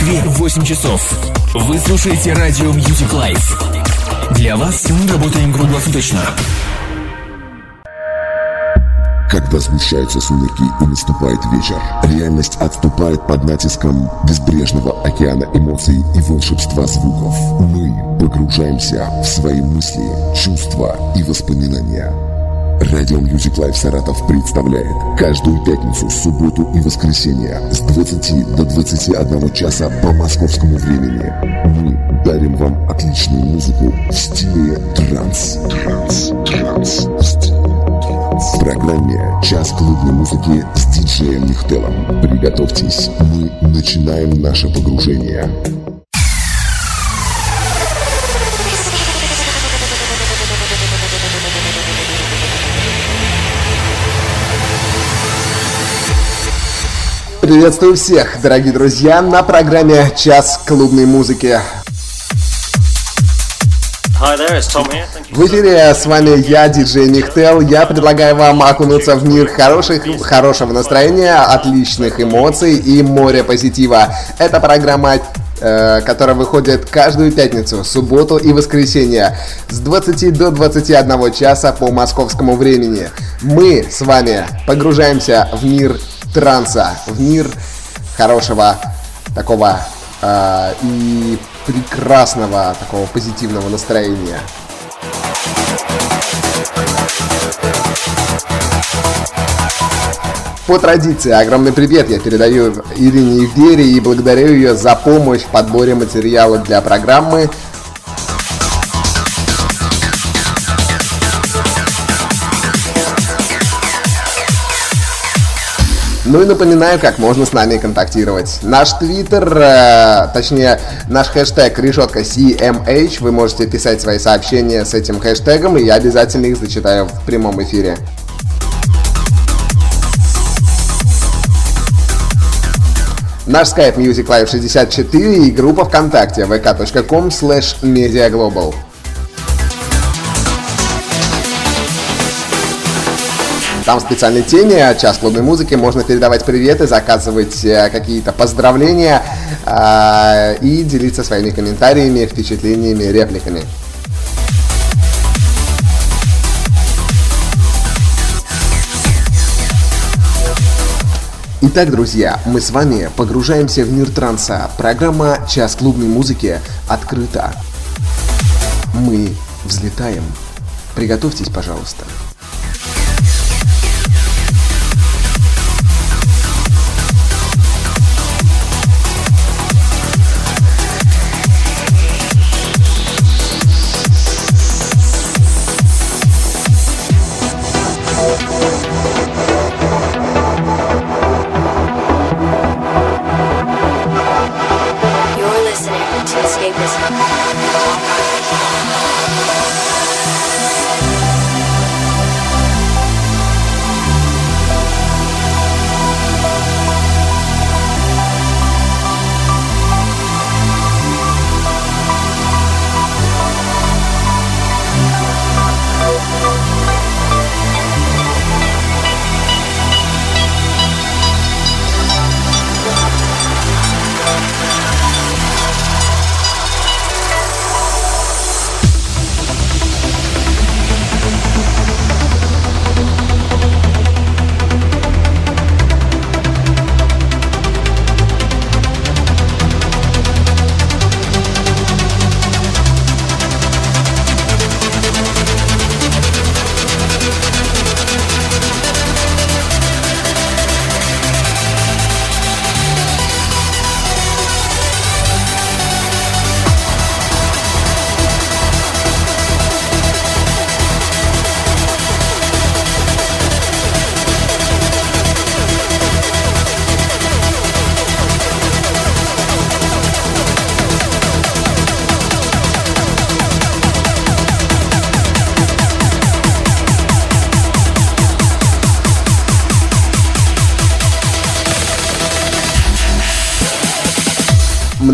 Москве 8 часов. Вы слушаете радио Music Life. Для вас мы работаем круглосуточно. Когда сгущаются сумерки и наступает вечер, реальность отступает под натиском безбрежного океана эмоций и волшебства звуков. Мы погружаемся в свои мысли, чувства и воспоминания. Радио Music Life Саратов представляет каждую пятницу, субботу и воскресенье с 20 до 21 часа по московскому времени. Мы дарим вам отличную музыку в стиле транс. Транс, транс, в транс. В программе «Час клубной музыки» с диджеем Нихтелом. Приготовьтесь, мы начинаем наше погружение. Приветствую всех, дорогие друзья, на программе «Час клубной музыки». В эфире с вами я, диджей Нихтел. Я предлагаю вам окунуться в мир хороших, хорошего настроения, отличных эмоций и моря позитива. Это программа э, которая выходит каждую пятницу, субботу и воскресенье с 20 до 21 часа по московскому времени. Мы с вами погружаемся в мир транса, в мир хорошего такого э, и прекрасного такого позитивного настроения. По традиции, огромный привет я передаю Ирине Евдере и благодарю ее за помощь в подборе материала для программы Ну и напоминаю, как можно с нами контактировать. Наш твиттер, э, точнее, наш хэштег решетка CMH, вы можете писать свои сообщения с этим хэштегом, и я обязательно их зачитаю в прямом эфире. Наш skype Music Live 64 и группа ВКонтакте vk.com slash mediaglobal. Там в специальной теме «Час клубной музыки» можно передавать приветы, заказывать э, какие-то поздравления э, и делиться своими комментариями, впечатлениями, репликами. Итак, друзья, мы с вами погружаемся в мир транса. Программа «Час клубной музыки» открыта. Мы взлетаем. Приготовьтесь, пожалуйста.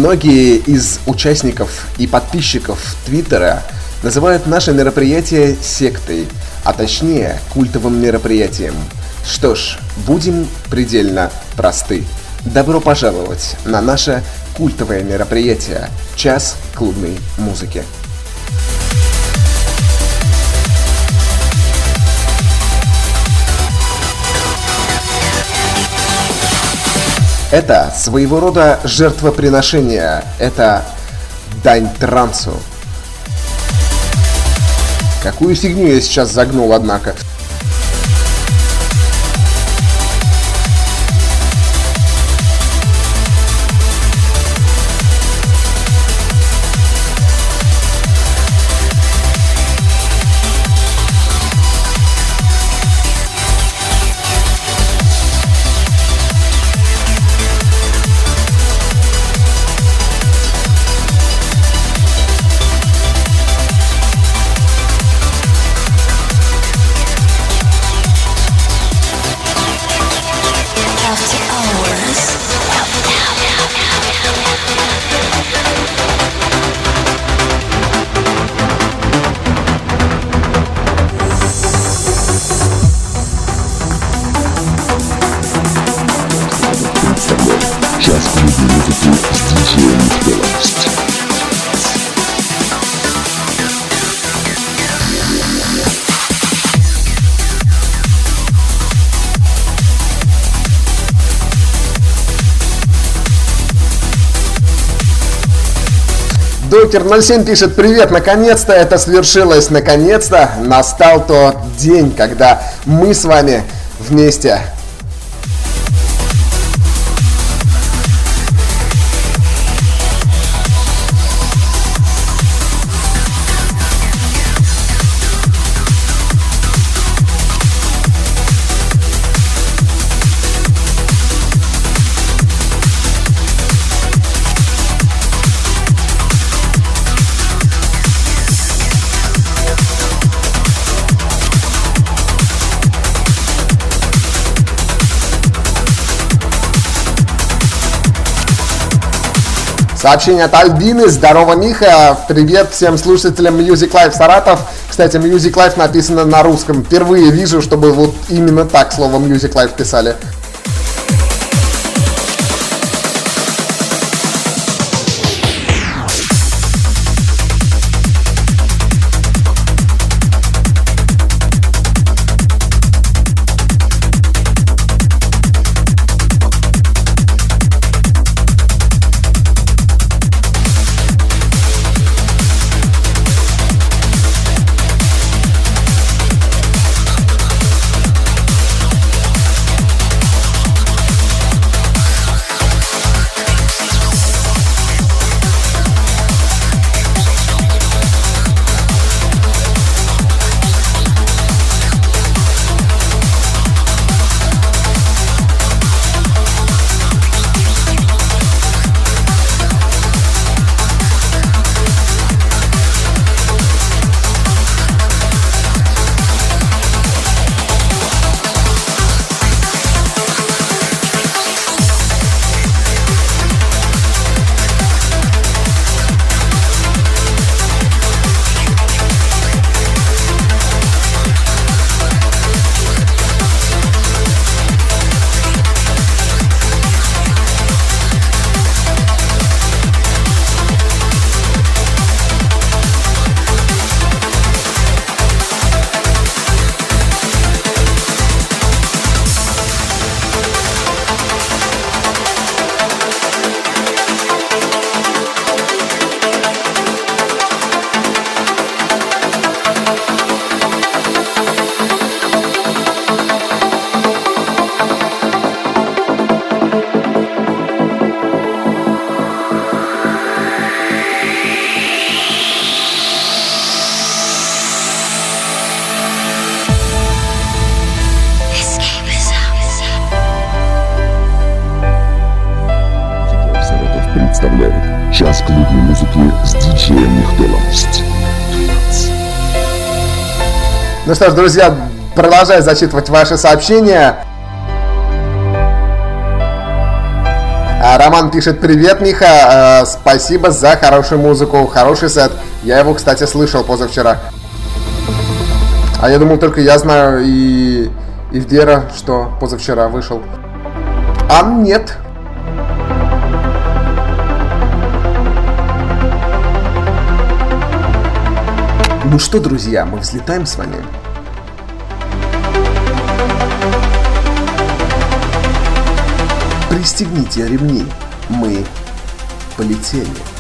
Многие из участников и подписчиков Твиттера называют наше мероприятие сектой, а точнее культовым мероприятием. Что ж, будем предельно просты. Добро пожаловать на наше культовое мероприятие «Час клубной музыки». Это своего рода жертвоприношение, это дань трансу. Какую фигню я сейчас загнул, однако. 07 пишет, привет, наконец-то это свершилось, наконец-то настал тот день, когда мы с вами вместе Сообщение от Альбины. Здорово, Миха. Привет всем слушателям Music Life Саратов. Кстати, Music Life написано на русском. Впервые вижу, чтобы вот именно так слово Music Life писали. Что ж, друзья, продолжаю зачитывать ваши сообщения. А, Роман пишет, привет, Миха, э, спасибо за хорошую музыку, хороший сет. Я его, кстати, слышал позавчера. А я думал, только я знаю и, и Вдера, что позавчера вышел. А нет. Ну что, друзья, мы взлетаем с вами. Пристегните ремни. Мы полетели.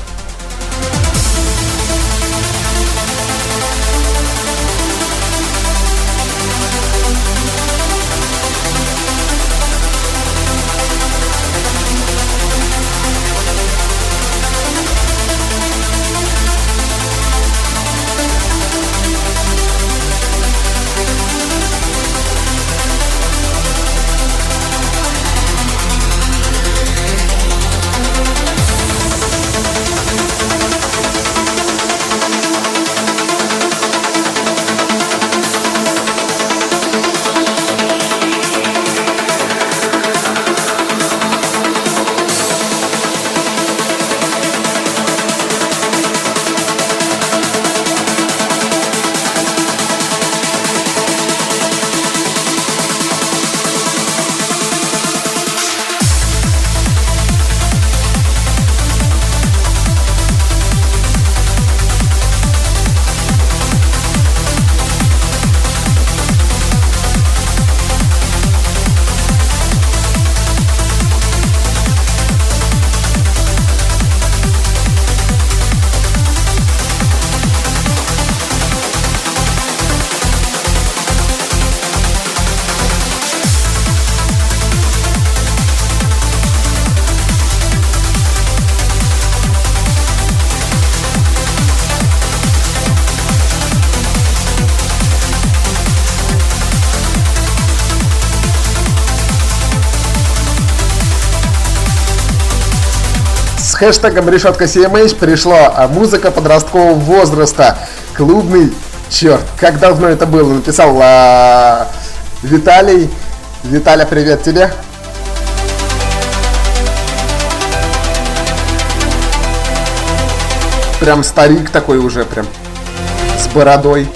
Хэштегом решетка CMH пришла а музыка подросткового возраста. Клубный черт. Как давно это было? Написал а, Виталий. Виталя, привет тебе. Прям старик такой уже, прям с бородой.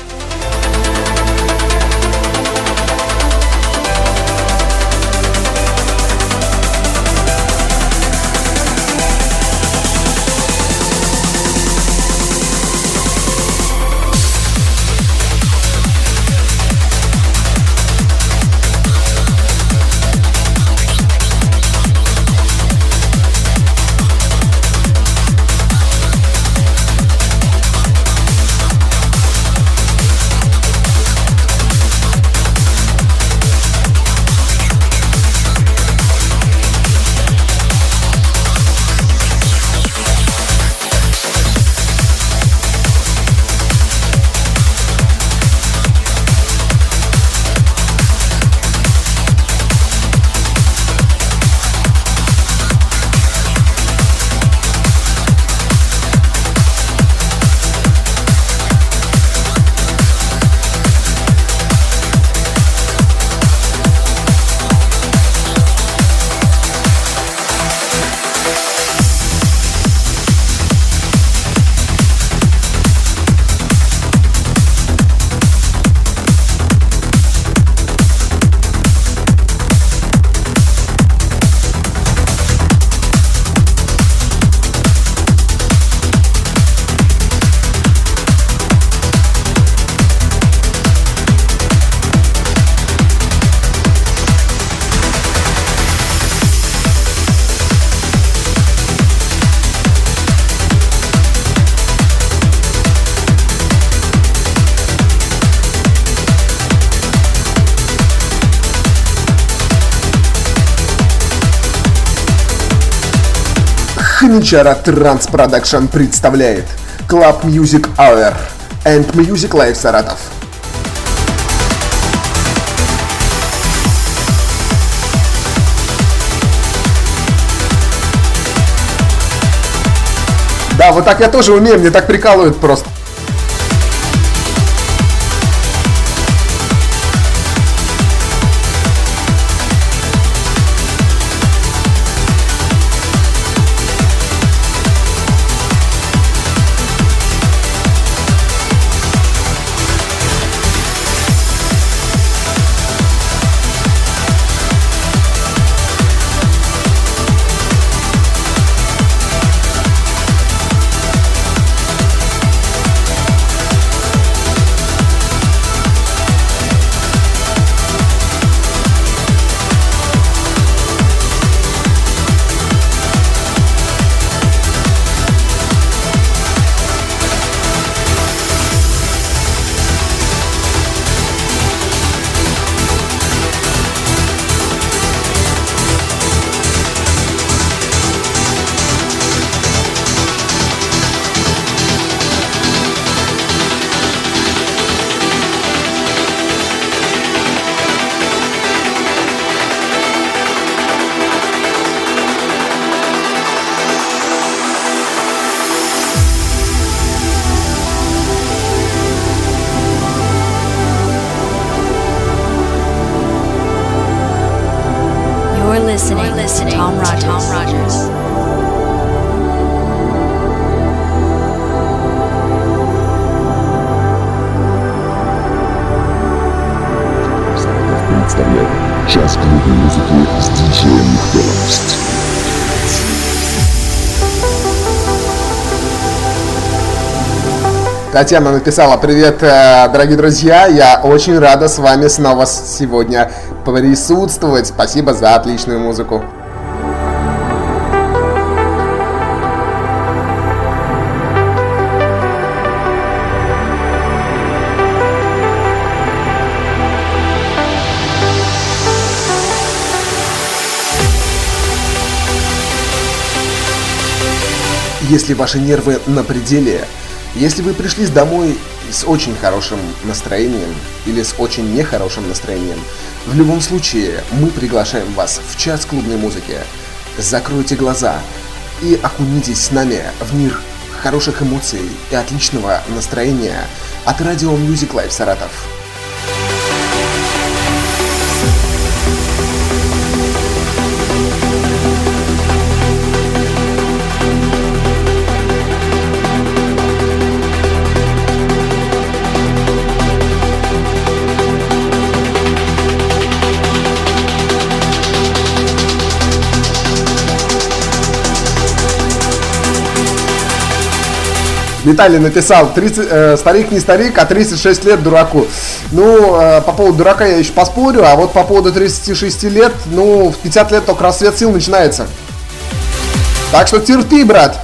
Хничара Транс Продакшн представляет Club Music Hour and Music Live Саратов. Да, вот так я тоже умею, мне так прикалывают просто. Татьяна написала, привет, э, дорогие друзья, я очень рада с вами снова сегодня присутствовать. Спасибо за отличную музыку. Если ваши нервы на пределе, если вы пришли домой с очень хорошим настроением или с очень нехорошим настроением, в любом случае мы приглашаем вас в час клубной музыки. Закройте глаза и окунитесь с нами в мир хороших эмоций и отличного настроения от радио Music Life Саратов. Виталий написал, 30, э, старик не старик, а 36 лет дураку. Ну, э, по поводу дурака я еще поспорю, а вот по поводу 36 лет, ну, в 50 лет только рассвет сил начинается. Так что терпи, брат.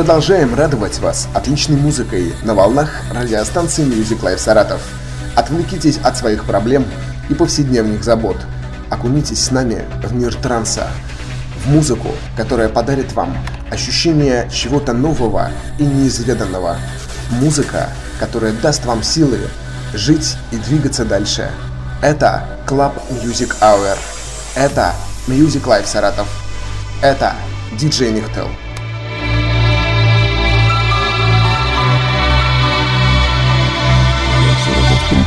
Продолжаем радовать вас отличной музыкой на волнах радиостанции Music Life Саратов. Отвлекитесь от своих проблем и повседневных забот. Окунитесь с нами в мир транса, в музыку, которая подарит вам ощущение чего-то нового и неизведанного. Музыка, которая даст вам силы жить и двигаться дальше. Это Club Music Hour. Это Music Life Саратов. Это DJ Нихтел.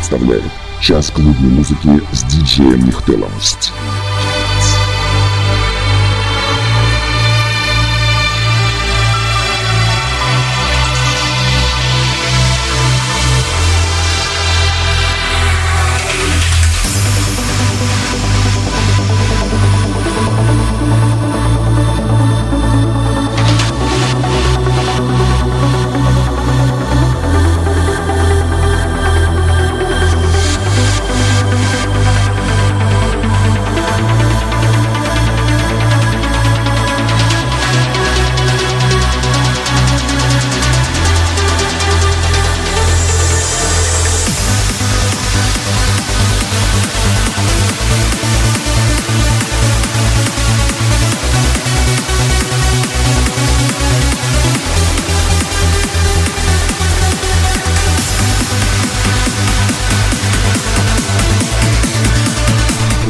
Представляет час клубной музыки с диджеем Нихтелом.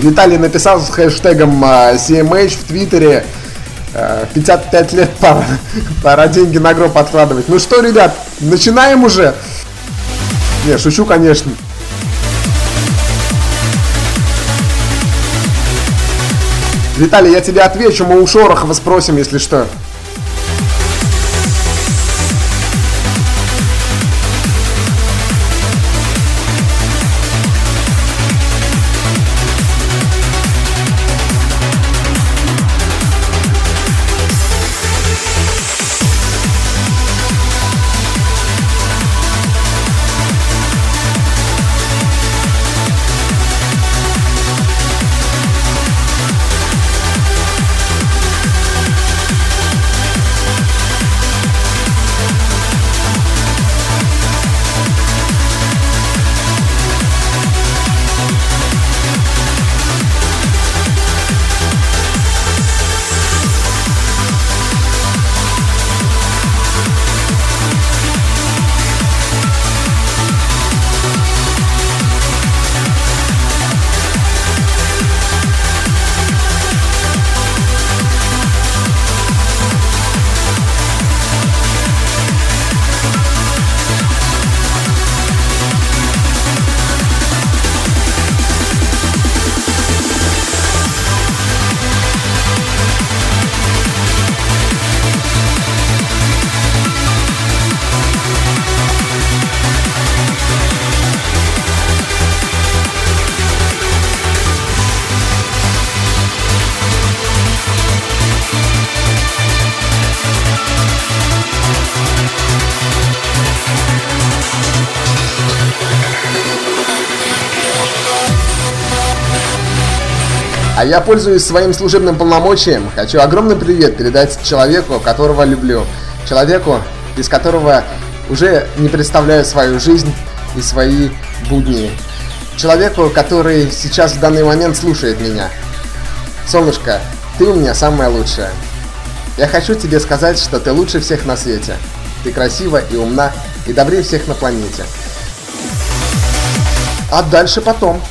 Виталий написал с хэштегом а, CMH в Твиттере. э, 55 лет пора, пора деньги на гроб откладывать. Ну что, ребят, начинаем уже? Не, шучу, конечно. Виталий, я тебе отвечу, мы у Шорохова спросим, если что. А я, пользуясь своим служебным полномочием, хочу огромный привет передать человеку, которого люблю. Человеку, без которого уже не представляю свою жизнь и свои будни. Человеку, который сейчас в данный момент слушает меня. Солнышко, ты у меня самая лучшая. Я хочу тебе сказать, что ты лучше всех на свете. Ты красива и умна, и добрее всех на планете. А дальше потом.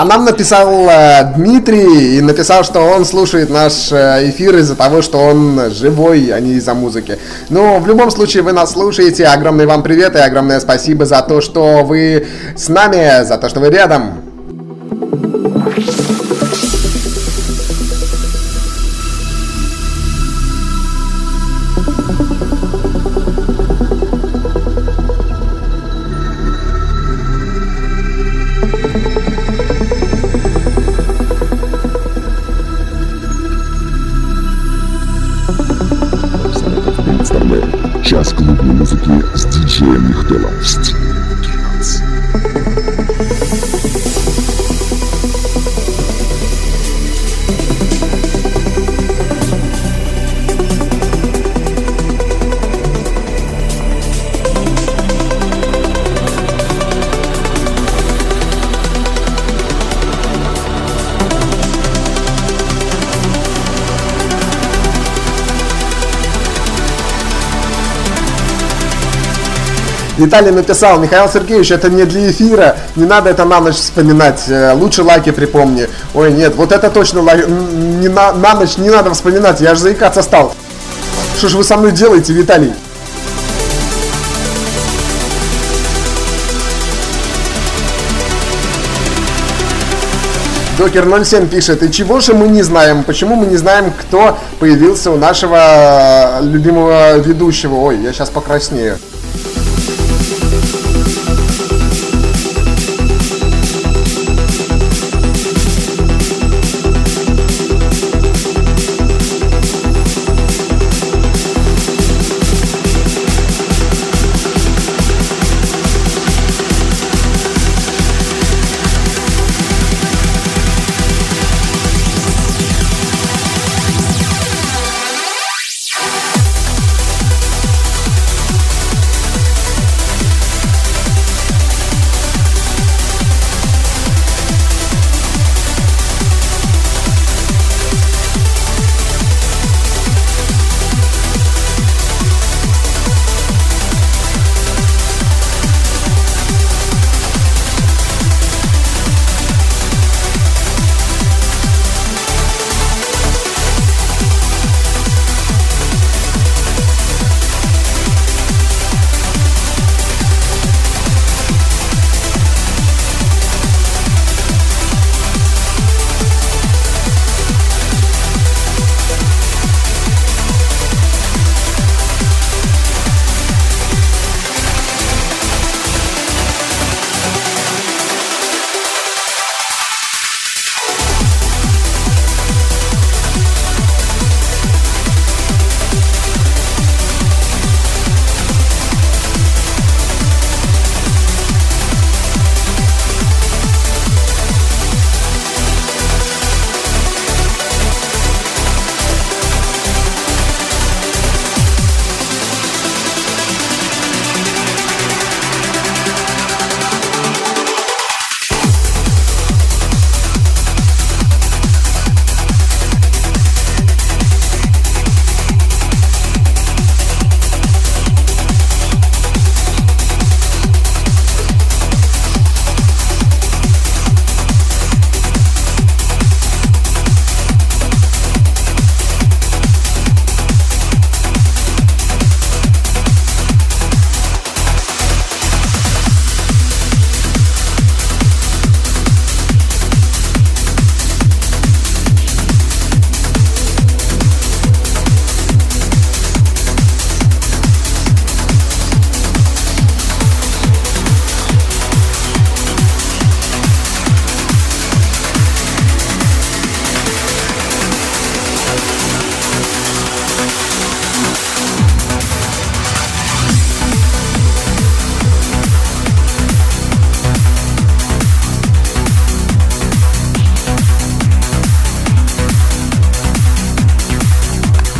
А нам написал э, Дмитрий и написал, что он слушает наш э, эфир из-за того, что он живой, а не из-за музыки. Но в любом случае вы нас слушаете. Огромный вам привет и огромное спасибо за то, что вы с нами, за то, что вы рядом. Виталий написал, Михаил Сергеевич, это не для эфира, не надо это на ночь вспоминать, э, лучше лайки припомни. Ой, нет, вот это точно лай- не на, на ночь не надо вспоминать, я же заикаться стал. Что ж вы со мной делаете, Виталий? Докер 07 пишет, и чего же мы не знаем? Почему мы не знаем, кто появился у нашего э, любимого ведущего? Ой, я сейчас покраснею.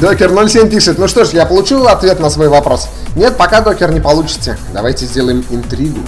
Докер 07 пишет, ну что ж, я получил ответ на свой вопрос. Нет, пока Докер не получите. Давайте сделаем интригу.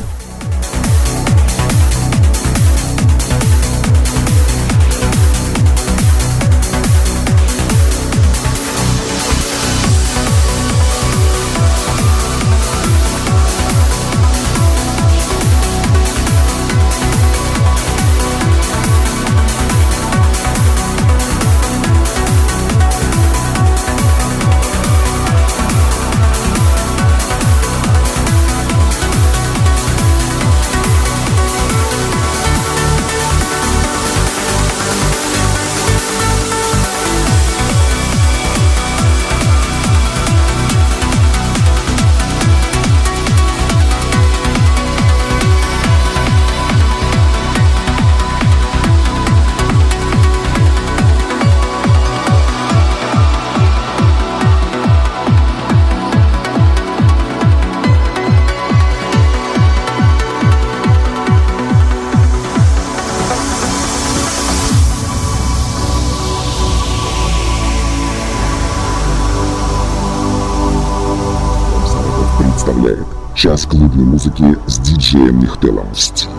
Диджеем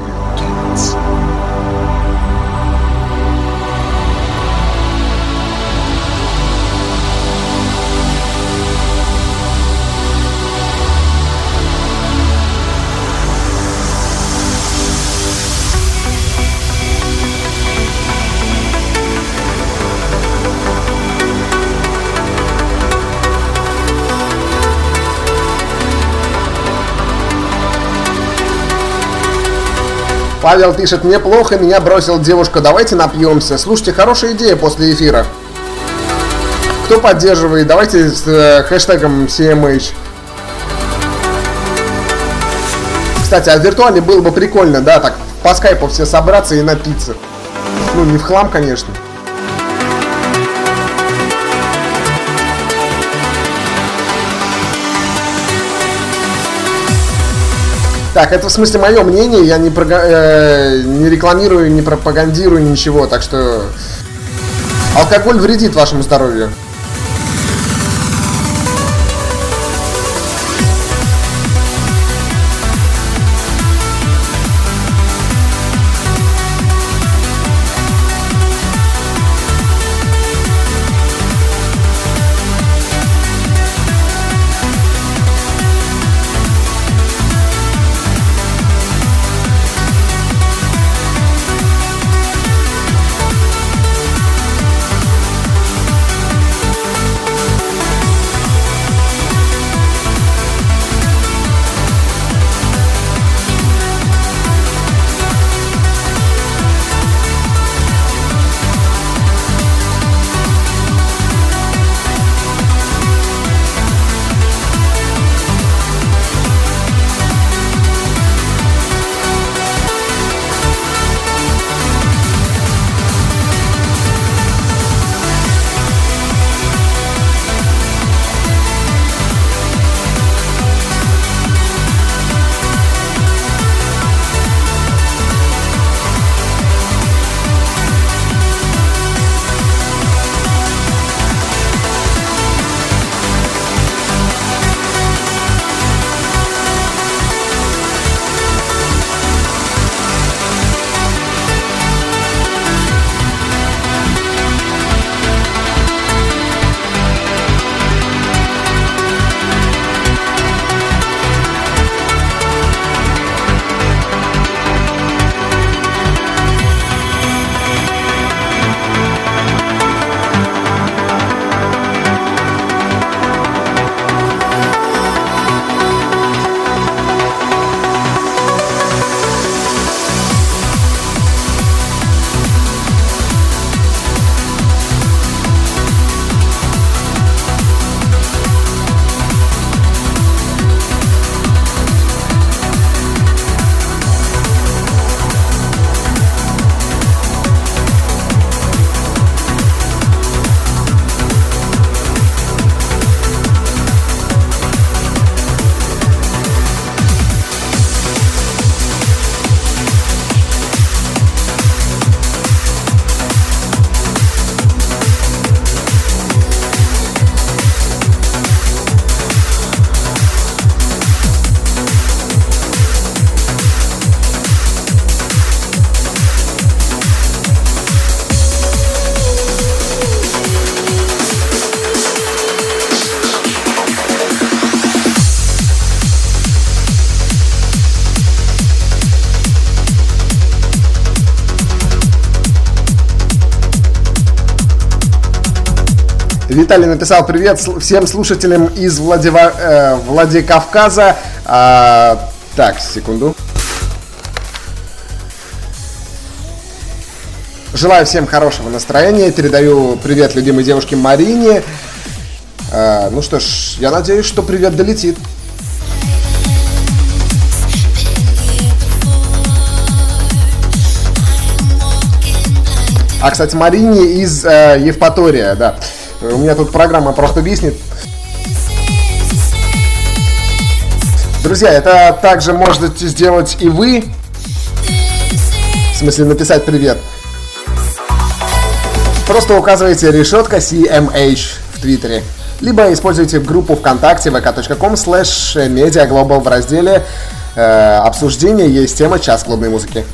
Павел пишет, мне плохо, меня бросила девушка, давайте напьемся. Слушайте, хорошая идея после эфира. Кто поддерживает, давайте с э, хэштегом CMH. Кстати, а в виртуале было бы прикольно, да, так по скайпу все собраться и напиться. Ну, не в хлам, конечно. Так, это в смысле мое мнение, я не, прога- э, не рекламирую, не пропагандирую ничего, так что алкоголь вредит вашему здоровью. Виталий написал привет всем слушателям из Владива- э, Владикавказа. А, так, секунду. Желаю всем хорошего настроения. Передаю привет любимой девушке Марине. А, ну что ж, я надеюсь, что привет долетит. А, кстати, Марине из э, Евпатория, да. У меня тут программа просто виснет. Друзья, это также можете сделать и вы. В смысле, написать привет. Просто указываете решетка CMH в Твиттере. либо используйте группу ВКонтакте vk.com slash mediaglobal в разделе э, обсуждения есть тема «Час клубной музыки».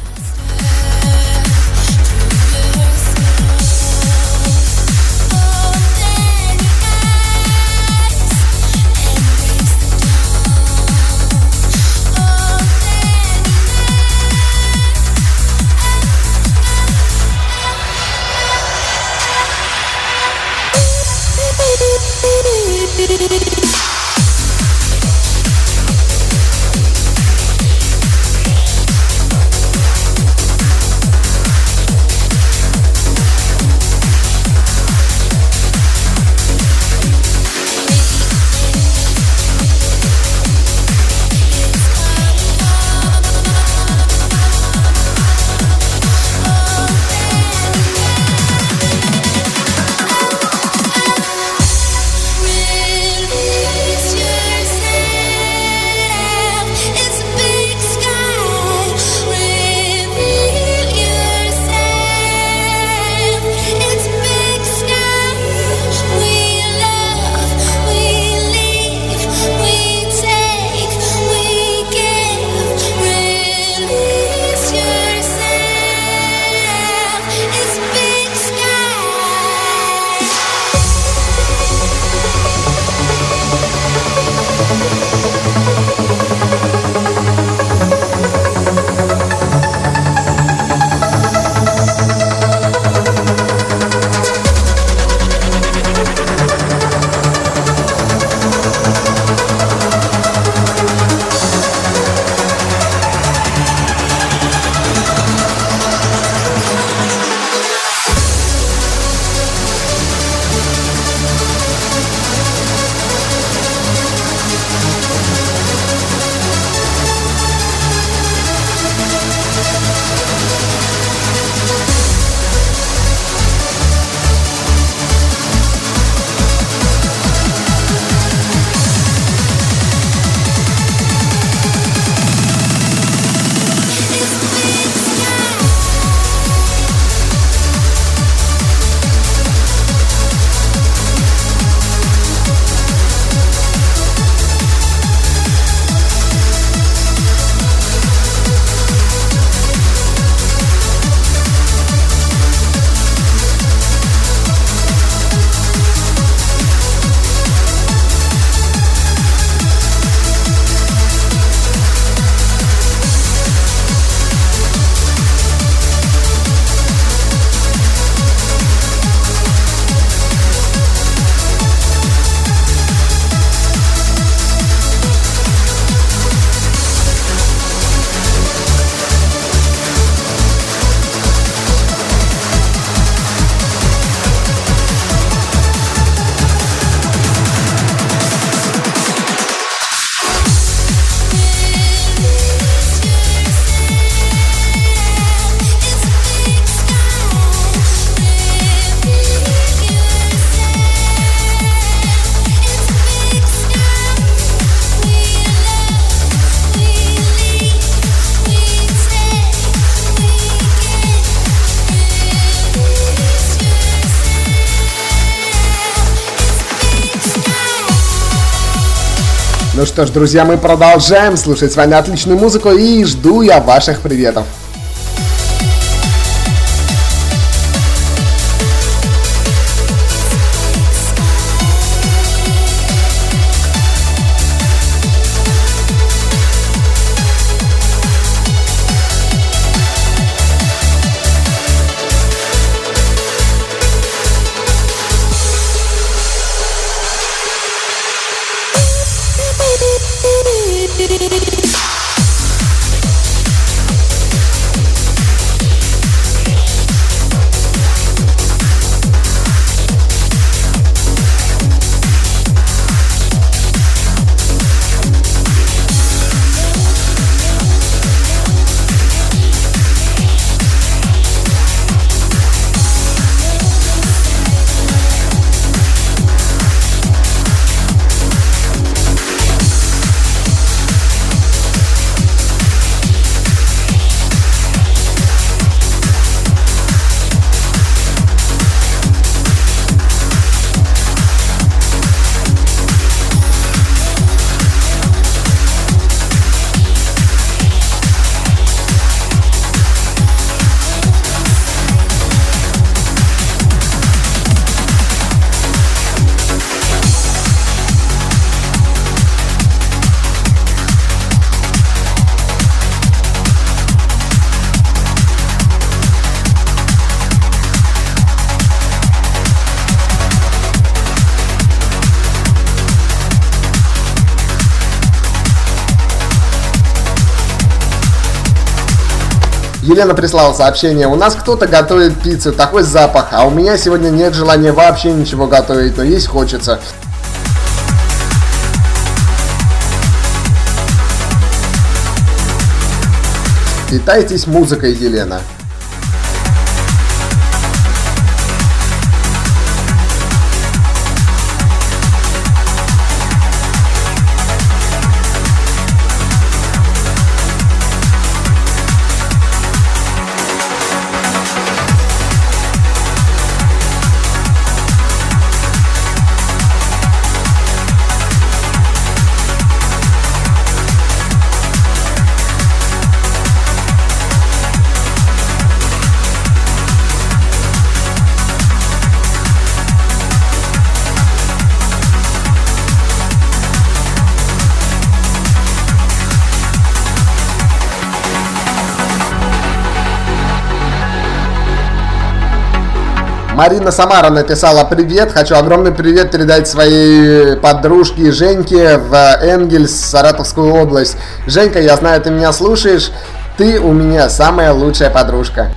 Что ж, друзья, мы продолжаем слушать с вами отличную музыку и жду я ваших приветов. Елена прислала сообщение. У нас кто-то готовит пиццу, такой запах, а у меня сегодня нет желания вообще ничего готовить, но есть хочется. Питайтесь музыкой, Елена. Марина Самара написала привет. Хочу огромный привет передать своей подружке Женьке в Энгельс, Саратовскую область. Женька, я знаю, ты меня слушаешь. Ты у меня самая лучшая подружка.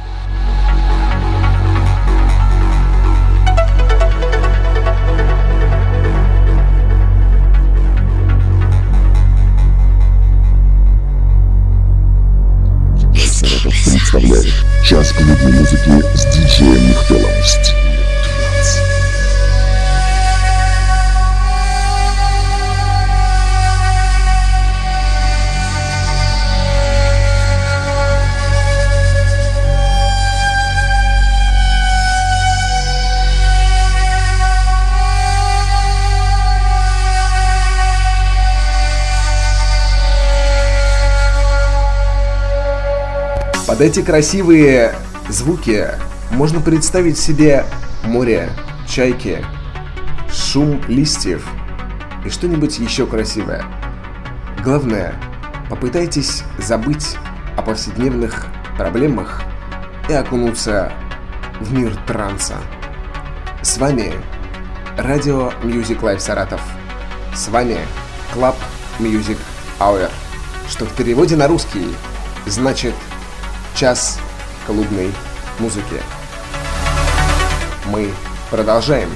Под эти красивые звуки можно представить себе море, чайки, шум листьев и что-нибудь еще красивое. Главное, попытайтесь забыть о повседневных проблемах и окунуться в мир транса. С вами Радио Music Live Саратов. С вами Club Music Hour, что в переводе на русский значит час клубной музыки. Мы продолжаем.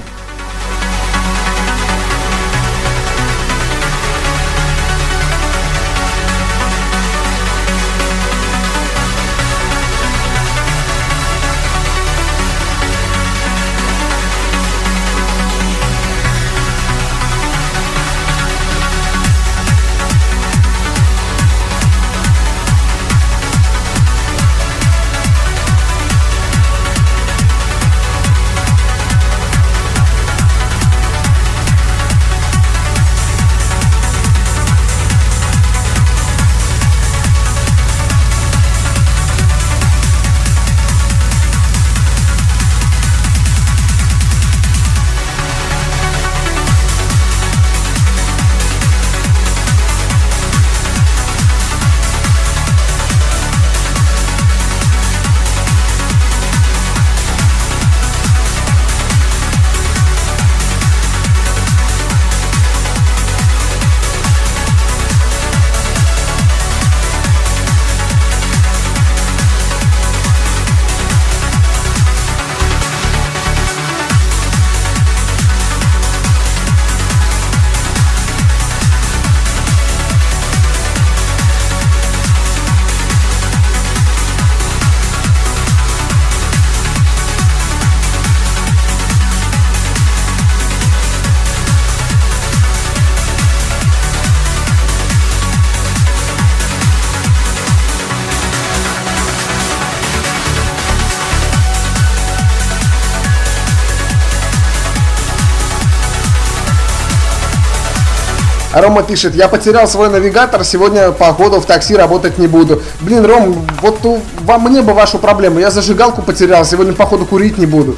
Рома пишет, я потерял свой навигатор, сегодня походу в такси работать не буду. Блин, Ром, вот у, вам мне бы вашу проблему, я зажигалку потерял, сегодня походу курить не буду.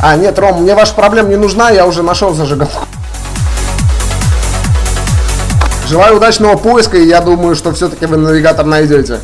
А, нет, Ром, мне ваша проблема не нужна, я уже нашел зажигалку. Желаю удачного поиска, и я думаю, что все-таки вы навигатор найдете.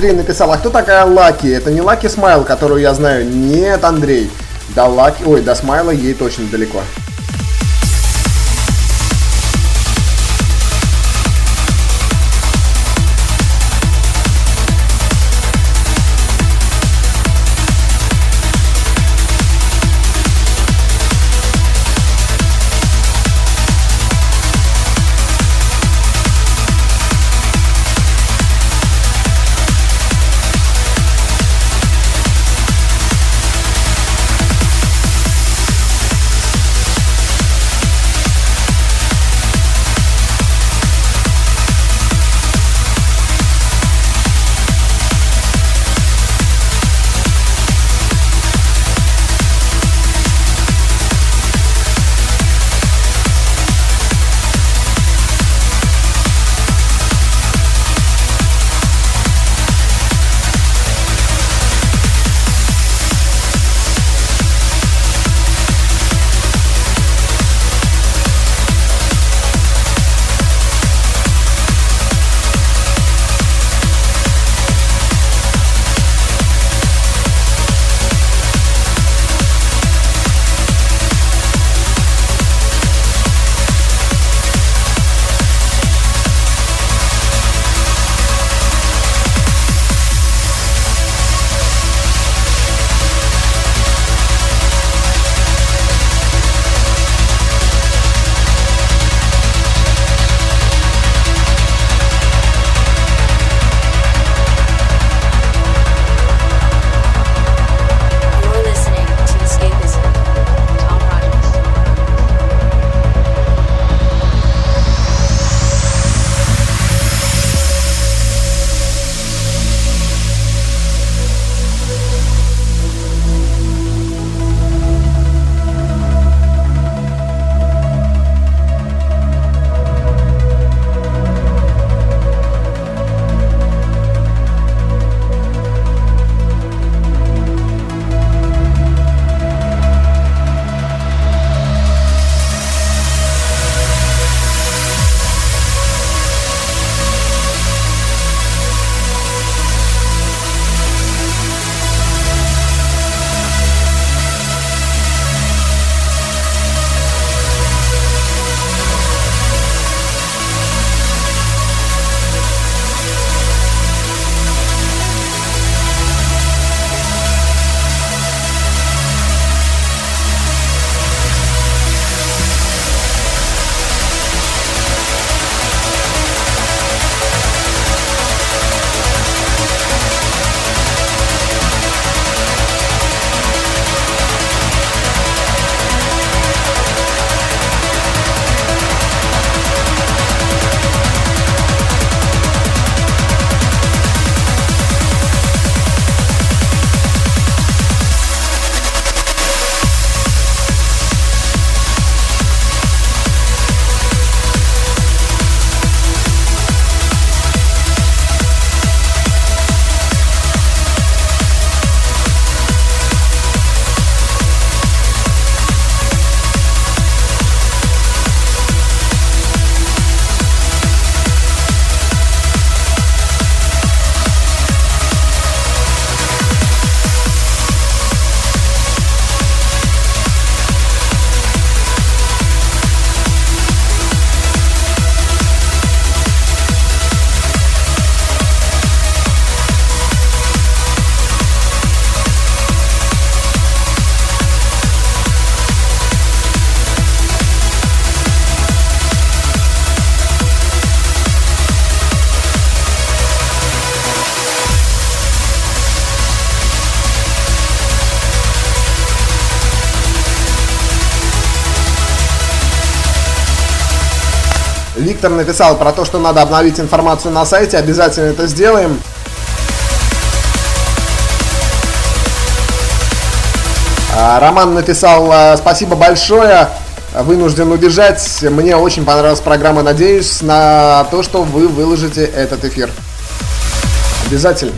Андрей написал, а кто такая Лаки? Это не Лаки Смайл, которую я знаю. Нет, Андрей. До Лаки, ой, до Смайла ей точно далеко. Виктор написал про то, что надо обновить информацию на сайте. Обязательно это сделаем. А, Роман написал а, спасибо большое. Вынужден убежать. Мне очень понравилась программа. Надеюсь на то, что вы выложите этот эфир. Обязательно.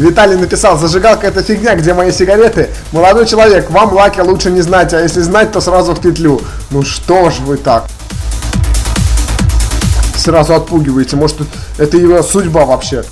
Виталий написал, зажигалка это фигня, где мои сигареты? Молодой человек, вам лаки лучше не знать, а если знать, то сразу в петлю. Ну что ж вы так? Сразу отпугиваете, может это его судьба вообще.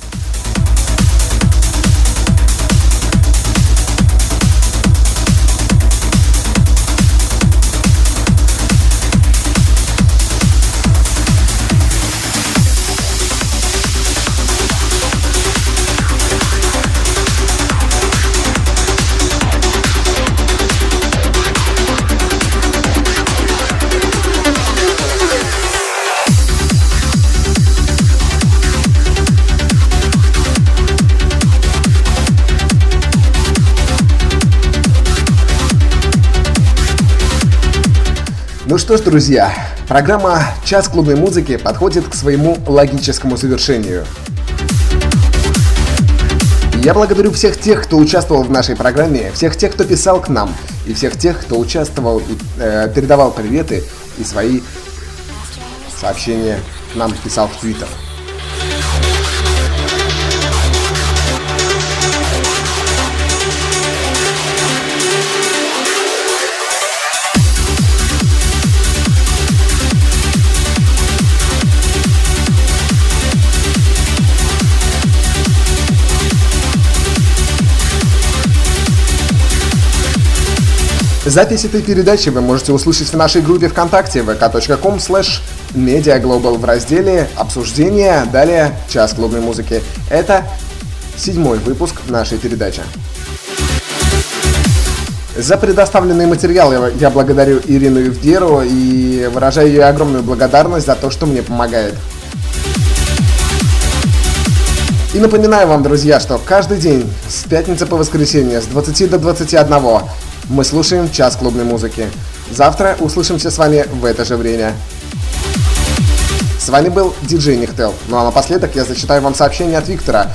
Ну что ж, друзья, программа «Час клубной музыки» подходит к своему логическому завершению. Я благодарю всех тех, кто участвовал в нашей программе, всех тех, кто писал к нам, и всех тех, кто участвовал и э, передавал приветы и свои сообщения нам писал в Твиттер. Запись этой передачи вы можете услышать в нашей группе ВКонтакте vk.com slash mediaglobal в разделе «Обсуждение», далее «Час клубной музыки». Это седьмой выпуск нашей передачи. За предоставленный материал я, благодарю Ирину Евгеру и выражаю ей огромную благодарность за то, что мне помогает. И напоминаю вам, друзья, что каждый день с пятницы по воскресенье с 20 до 21 мы слушаем час клубной музыки. Завтра услышимся с вами в это же время. С вами был диджей Нихтел. Ну а напоследок я зачитаю вам сообщение от Виктора.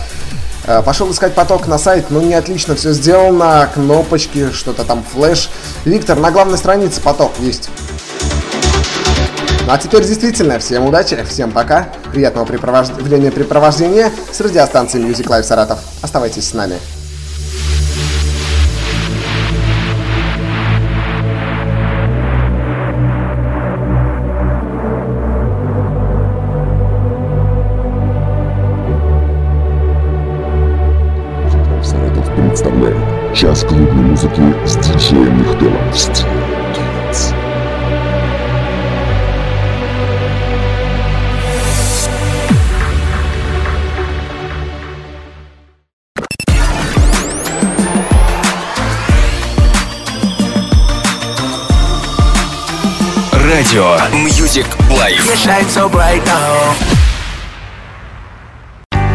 Э, Пошел искать поток на сайт, ну не отлично все сделано, кнопочки, что-то там, флеш. Виктор, на главной странице поток есть. Ну а теперь действительно, всем удачи, всем пока, приятного препровож... времяпрепровождения с радиостанцией Music Live Саратов. Оставайтесь с нами. Час клубной музыки с диджеем Михтелом. Радио Music Life. You shine so bright now.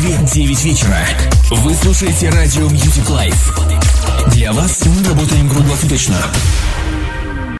Москве 9 вечера. Вы слушаете радио Music Life. Для вас мы работаем круглосуточно.